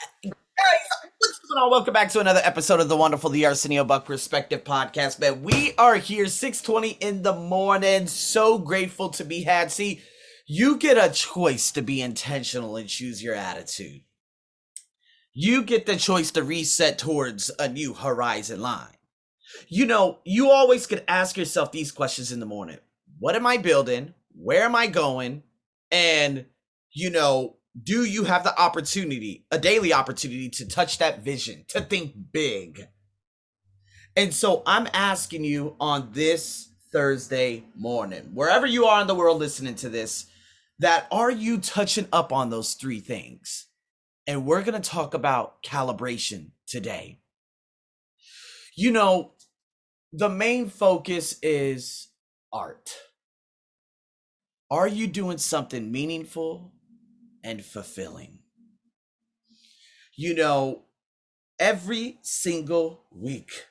What's going on? Welcome back to another episode of the wonderful The Arsenio Buck Perspective Podcast. Man, we are here 6:20 in the morning. So grateful to be had. See, you get a choice to be intentional and choose your attitude. You get the choice to reset towards a new horizon line. You know, you always could ask yourself these questions in the morning. What am I building? Where am I going? And you know, do you have the opportunity, a daily opportunity to touch that vision, to think big? And so I'm asking you on this Thursday morning, wherever you are in the world listening to this, that are you touching up on those three things? And we're going to talk about calibration today. You know, the main focus is art. Are you doing something meaningful and fulfilling. You know, every single week,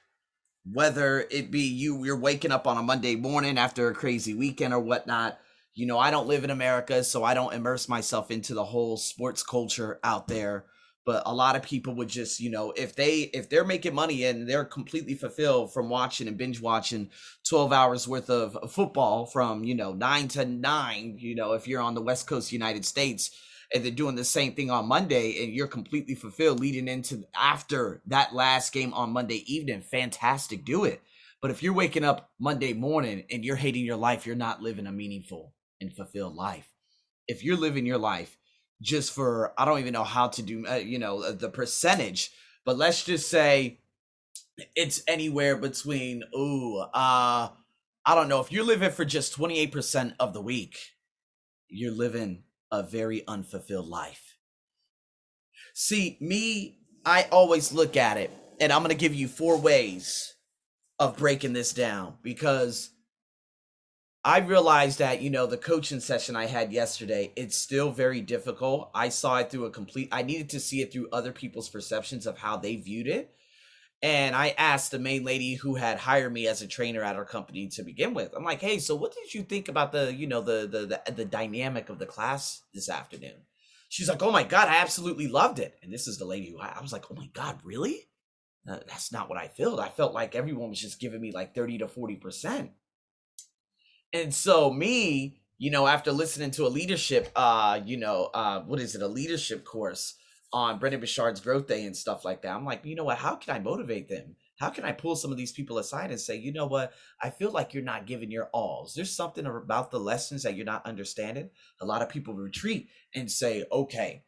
whether it be you, you're waking up on a Monday morning after a crazy weekend or whatnot. You know, I don't live in America, so I don't immerse myself into the whole sports culture out there but a lot of people would just you know if they if they're making money and they're completely fulfilled from watching and binge watching 12 hours worth of football from you know 9 to 9 you know if you're on the west coast united states and they're doing the same thing on Monday and you're completely fulfilled leading into after that last game on Monday evening, fantastic, do it. But if you're waking up Monday morning and you're hating your life, you're not living a meaningful and fulfilled life. If you're living your life just for, I don't even know how to do, uh, you know, uh, the percentage, but let's just say it's anywhere between, ooh, uh, I don't know. If you're living for just 28% of the week, you're living a very unfulfilled life. See, me, I always look at it, and I'm going to give you four ways of breaking this down because I realized that, you know, the coaching session I had yesterday, it's still very difficult. I saw it through a complete, I needed to see it through other people's perceptions of how they viewed it and I asked the main lady who had hired me as a trainer at our company to begin with. I'm like, "Hey, so what did you think about the, you know, the the the, the dynamic of the class this afternoon?" She's like, "Oh my god, I absolutely loved it." And this is the lady who I, I was like, "Oh my god, really?" Uh, that's not what I felt. I felt like everyone was just giving me like 30 to 40%. And so me, you know, after listening to a leadership uh, you know, uh what is it? A leadership course on Brendon Burchard's GrowthDay and stuff like that. I'm like, you know what? How can I motivate them? How can I pull some of these people aside and say, you know what? I feel like you're not giving your alls. There's something about the lessons that you're not understanding. A lot of people retreat and say, okay,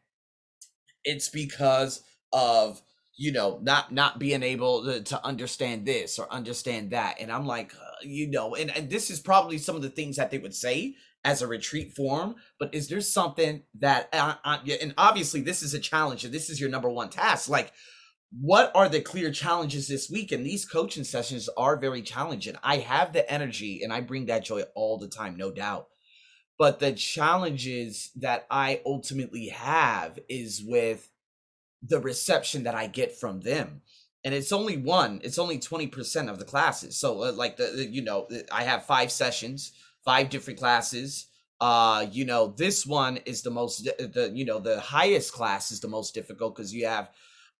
it's because of you know not not being able to, to understand this or understand that and i'm like uh, you know and, and this is probably some of the things that they would say as a retreat form but is there something that uh, uh, and obviously this is a challenge and this is your number one task like what are the clear challenges this week? And these coaching sessions are very challenging. I have the energy and i bring that joy all the time no doubt. But the challenges that i ultimately have is with the reception that i get from them. And it's only one it's only 20% of the classes. So uh, like the, the you know i have five sessions five different classes. Uh, you know, this one is the most the you know the highest class is the most difficult because you have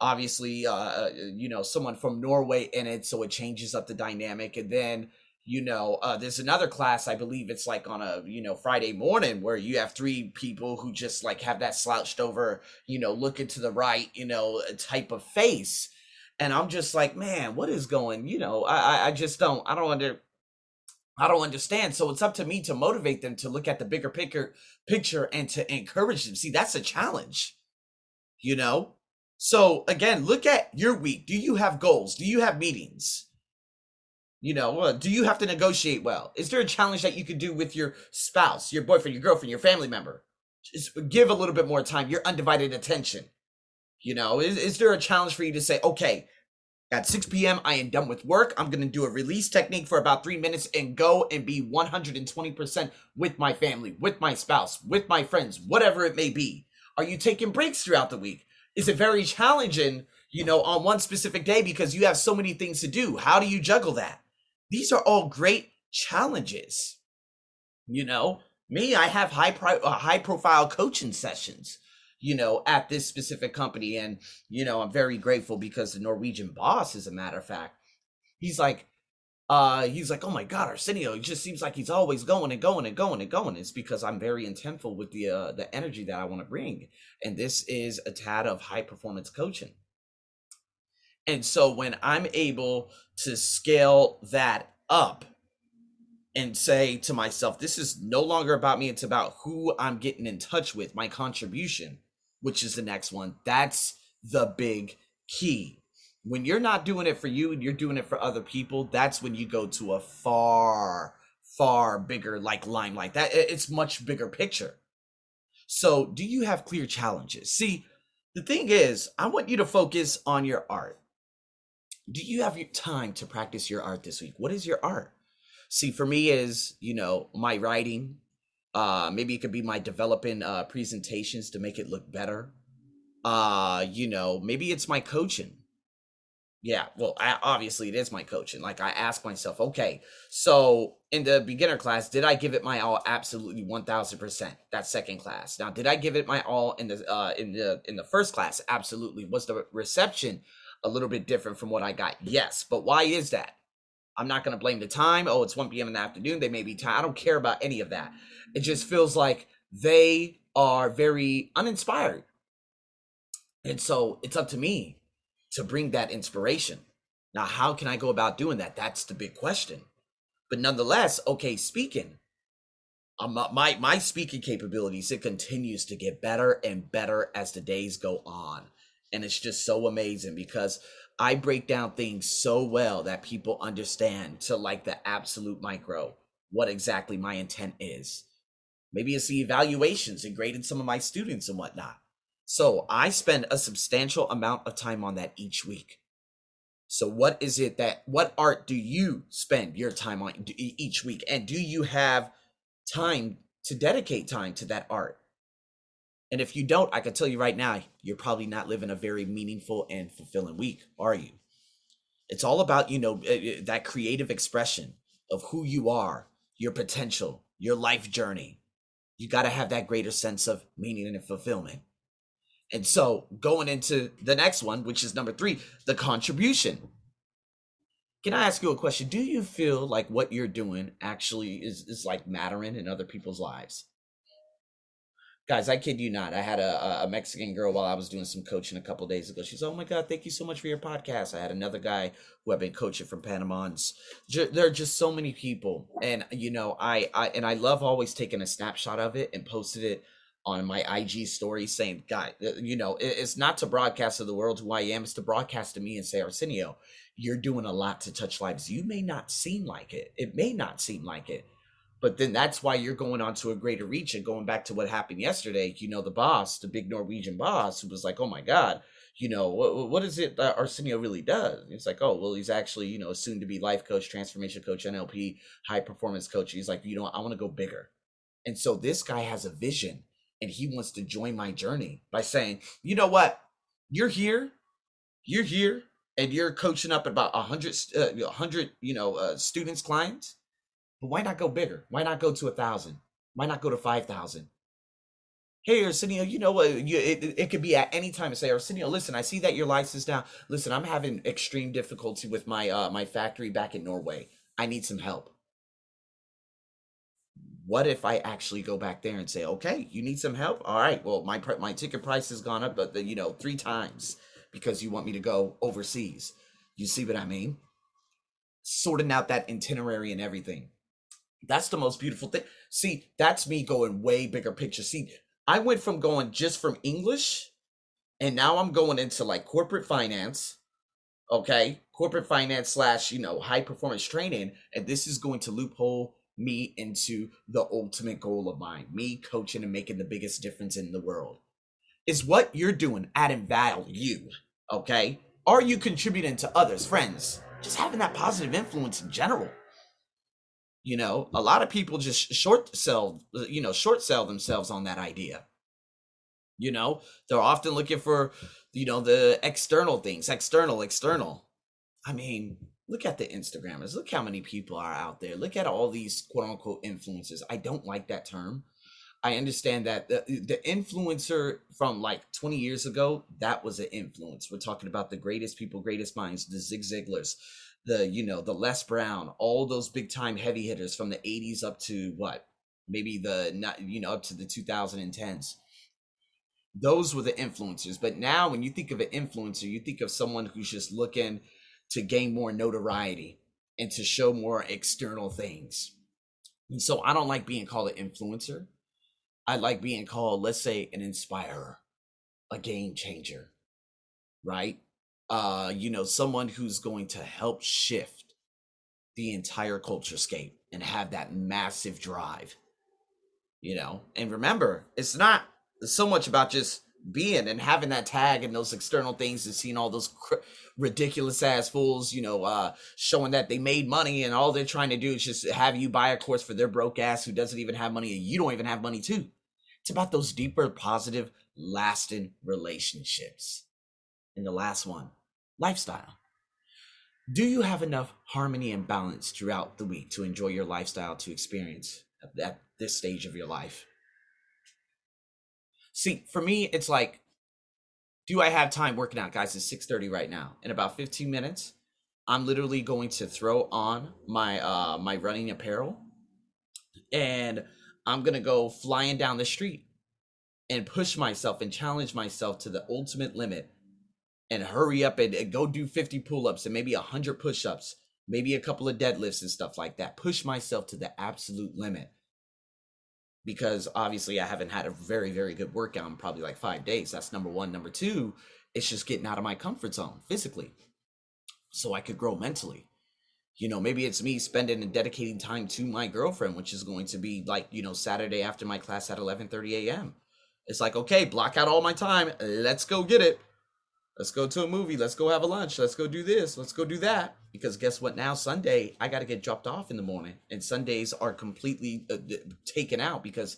obviously uh, uh you know someone from Norway in it, so it changes up the dynamic, and then you know uh, there's another class i believe it's like on a you know friday morning where you have three people who just like have that slouched over you know looking to the right you know type of face and i'm just like man what is going you know i i just don't i don't under I don't understand. So it's up to me to motivate them to look at the bigger picture picture and to encourage them. See, that's a challenge. You know? So again, look at your week. Do you have goals? Do you have meetings? You know, uh, do you have to negotiate well? Is there a challenge that you could do with your spouse, your boyfriend, your girlfriend, your family member? Just give a little bit more time, your undivided attention. You know, is, is there a challenge for you to say, okay, at 6 p.m., I am done with work. I'm going to do a release technique for about three minutes and go and be 120% with my family, with my spouse, with my friends, whatever it may be. Are you taking breaks throughout the week? Is it very challenging, you know, on one specific day because you have so many things to do? How do you juggle that? These are all great challenges. You know, me, I have high, pri- uh, high profile coaching sessions you know, at this specific company. And, you know, I'm very grateful because the Norwegian boss, as a matter of fact, he's like, uh, he's like, oh my God, Arsenio, it just seems like he's always going and going and going and going. It's because I'm very intentful with the uh, the energy that I want to bring, and this is a tad of high performance coaching. And so when I'm able to scale that up and say to myself, this is no longer about me, it's about who I'm getting in touch with, my contribution, which is the next one. That's the big key when you're not doing it for you and you're doing it for other people, that's when you go to a far, far bigger like limelight. That it's much bigger picture. So, do you have clear challenges? See, the thing is, I want you to focus on your art. Do you have your time to practice your art this week? What is your art? See, for me is, you know, my writing. Uh maybe it could be my developing uh presentations to make it look better. Uh, you know, maybe it's my coaching yeah, well, I, obviously it is my coaching. Like I ask myself, okay, so in the beginner class, did I give it my all? Absolutely, one thousand percent. That second class. Now, did I give it my all in the uh, in the in the first class? Absolutely. Was the reception a little bit different from what I got? Yes, but why is that? I'm not going to blame the time. Oh, it's 1 p.m. in the afternoon. They may be tired. I don't care about any of that. It just feels like they are very uninspired. And so it's up to me to bring that inspiration. Now, how can I go about doing that? That's the big question. But nonetheless, okay, speaking, um, my my speaking capabilities it continues to get better and better as the days go on, and it's just so amazing because I break down things so well that people understand to like the absolute micro what exactly my intent is. Maybe it's the evaluations and grading some of my students and whatnot. So I spend a substantial amount of time on that each week. So what is it that what art do you spend your time on each week and do you have time to dedicate time to that art? And if you don't, I can tell you right now, you're probably not living a very meaningful and fulfilling week, are you? It's all about, you know, eh, eh, that creative expression of who you are, your potential, your life journey. You got to have that greater sense of meaning and fulfillment. And so going into the next one, which is number three, the contribution. Can I ask you a question? Do you feel like what you're doing actually is, is like mattering in other people's lives? Guys, I kid you not. I had a, a Mexican girl while I was doing some coaching a couple days ago. She's, oh my God, thank you so much for your podcast. I had another guy who I've been coaching from Panama. There are just so many people. And, you know, I, I, and I love always taking a snapshot of it and posted it on my IG story saying, "Guy, uh, you know, it's not to broadcast to the world who I am; it's to broadcast to me and say, Arsenio, you're doing a lot to touch lives. You may not seem like it; it may not seem like it, but then that's why you're going on to a greater reach. And going back to what happened yesterday, you know, the boss, the big Norwegian boss, who was like, "Oh my God." You know what? What is it that Arsenio really does? It's like, oh, well, he's actually, you know, soon to be life coach, transformation coach, NLP, high performance coach. He's like, you know, I want to go bigger, and so this guy has a vision and he wants to join my journey by saying, you know what, you're here, you're here, and you're coaching up about a hundred, uh, hundred, you know, uh, students, clients. But why not go bigger? Why not go to a thousand? Why not go to five thousand? Hey, Arsenio, you know what? You, it, it could be at any time say, Arsenio, listen, I see that your license now. Listen, I'm having extreme difficulty with my uh my factory back in Norway. I need some help what if I actually go back there and say, okay, you need some help? All right, well, my my ticket price has gone up, but the, you know, three times because you want me to go overseas. You see what I mean? Sorting out that itinerary and everything. That's the most beautiful thing. See, that's me going way bigger picture. See, I went from going just from English, and now I'm going into like corporate finance. Okay, corporate finance slash you know high performance training, and this is going to loophole me into the ultimate goal of mine, me coaching and making the biggest difference in the world. Is what you're doing adding value, okay? Are you contributing to others, friends? Just having that positive influence in general. You know, a lot of people just short sell, you know, short sell themselves on that idea. You know, they're often looking for, you know, the external things, external, external. I mean, look at the Instagrammers. Look how many people are out there. Look at all these quote unquote influencers. I don't like that term. I understand that the, the influencer from like 20 years ago, that was an influence. We're talking about the greatest people, greatest minds, the Zig Ziglars, the, you know, the Les Brown, all those big time heavy hitters from the 80s up to what? Maybe the, not, you know, up to the 2010s. Those were the influencers. But now when you think of an influencer, you think of someone who's just looking to gain more notoriety and to show more external things. And so I don't like being called an influencer. I like being called, let's say, an inspirer, a game changer, right? Uh, you know, someone who's going to help shift the entire culture scape and have that massive drive. You know, and remember, it's not so much about just being and having that tag and those external things and seeing all those cr- ridiculous ass fools, you know, uh, showing that they made money and all they're trying to do is just have you buy a course for their broke ass who doesn't even have money and you don't even have money too. It's about those deeper, positive, lasting relationships. And the last one, lifestyle. Do you have enough harmony and balance throughout the week to enjoy your lifestyle to experience at this stage of your life? See, for me, it's like do I have time working out, guys? It's 6:30 right now. In about 15 minutes, I'm literally going to throw on my uh my running apparel and I'm to go flying down the street and push myself and challenge myself to the ultimate limit and hurry up and, and go do 50 pull-ups and maybe 100 push-ups, maybe a couple of deadlifts and stuff like that. Push myself to the absolute limit because obviously I haven't had a very, very good workout in probably like five days. That's number one. Number two, it's just getting out of my comfort zone physically so I could grow mentally. You know, maybe it's me spending and dedicating time to my girlfriend, which is going to be like, you know, Saturday after my class at 11:30 a.m. It's like, okay, block out all my time. Let's go get it. Let's go to a movie. Let's go have a lunch. Let's go do this. Let's go do that. Because guess what? Now Sunday, I got to get dropped off in the morning, and Sundays are completely uh, taken out because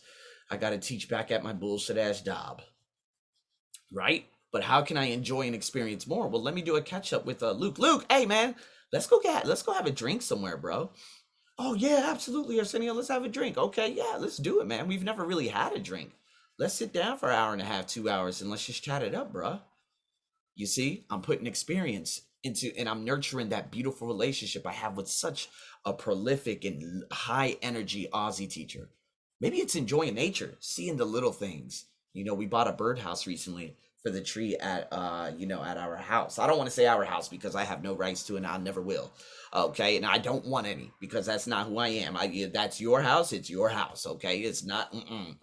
I got to teach back at my bullshit ass job. Right? But how can I enjoy and experience more? Well, let me do a catch up with uh, Luke. Luke, hey man, let's go get let's go have a drink somewhere, bro. Oh yeah, absolutely, Arsenio. Let's have a drink. Okay, yeah, let's do it, man. We've never really had a drink. Let's sit down for an hour and a half, two hours, and let's just chat it up, bro. You see, I'm putting experience into and I'm nurturing that beautiful relationship I have with such a prolific and high energy Aussie teacher. Maybe it's enjoying nature, seeing the little things. You know, we bought a birdhouse recently for the tree at uh, you know, at our house. I don't want to say our house because I have no rights to and I never will. Okay, and I don't want any because that's not who I am. I that's your house, it's your house, okay? It's not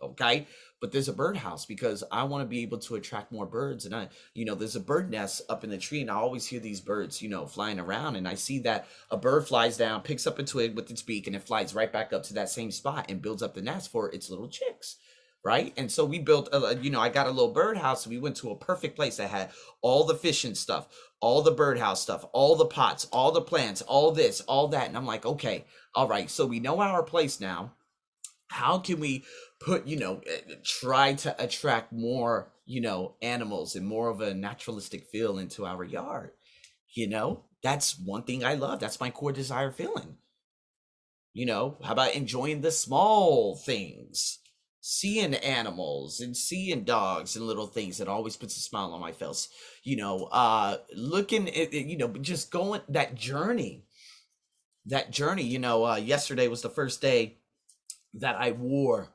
okay? But there's a birdhouse because I want to be able to attract more birds. And I, you know, there's a bird nest up in the tree, and I always hear these birds, you know, flying around. And I see that a bird flies down, picks up a twig with its beak, and it flies right back up to that same spot and builds up the nest for its little chicks. Right. And so we built, a, you know, I got a little birdhouse. And we went to a perfect place that had all the fishing stuff, all the birdhouse stuff, all the pots, all the plants, all this, all that. And I'm like, okay, all right. So we know our place now how can we put you know eh, try to attract more you know animals and more of a naturalistic feel into our yard? You know that's one thing i love. That's my core desire feeling. You know how about enjoying the small things? Seeing animals and seeing dogs and little things that always puts a smile on my face. You know uh looking at you know just going that journey that journey you know uh yesterday was the first day that I wore,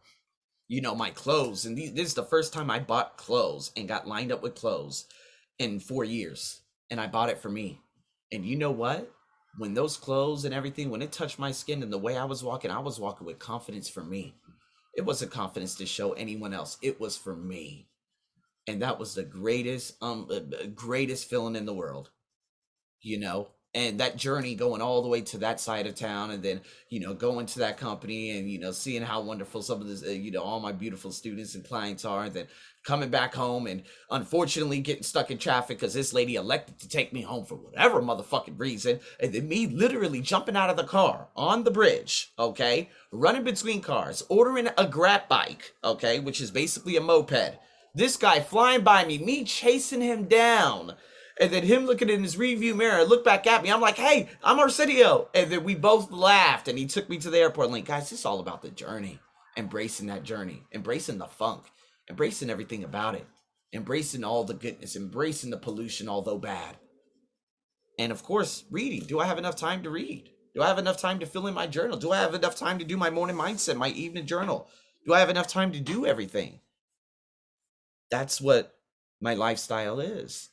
you know, my clothes. And these, this is the first time I bought clothes and got lined up with clothes in four years. And I bought it for me. And you know what? When those clothes and everything, when it touched my skin and the way I was walking, I was walking with confidence for me. It wasn't confidence to show anyone else. It was for me. And that was the greatest, um, greatest feeling in the world. You know, and that journey going all the way to that side of town and then you know going to that company and you know seeing how wonderful some of this uh, you know all my beautiful students and clients are and then coming back home and unfortunately getting stuck in traffic because this lady elected to take me home for whatever motherfucking reason and then me literally jumping out of the car on the bridge okay running between cars ordering a grab bike okay which is basically a moped. This guy flying by me me chasing him down and then him looking in his review mirror, look back at me. I'm like, hey, I'm Arsenio. And then we both laughed and he took me to the airport. I'm like, guys, it's all about the journey. embracing that journey, embracing the funk, embracing everything about it, embracing all the goodness, embracing the pollution, although bad. And of course, reading. Do I have enough time to read? Do I have enough time to fill in my journal? Do I have enough time to do my morning mindset, my evening journal? Do I have enough time to do everything? That's what my lifestyle is.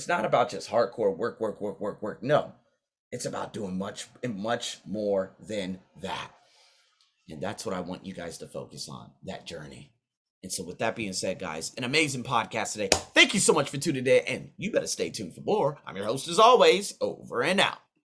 It's not about just hardcore work, work, work, work, work. No, it's about doing much, much more than that. And that's what I want you guys to focus on that journey. And so, with that being said, guys, an amazing podcast today. Thank you so much for tuning in, and you better stay tuned for more. I'm your host, as always, over and out.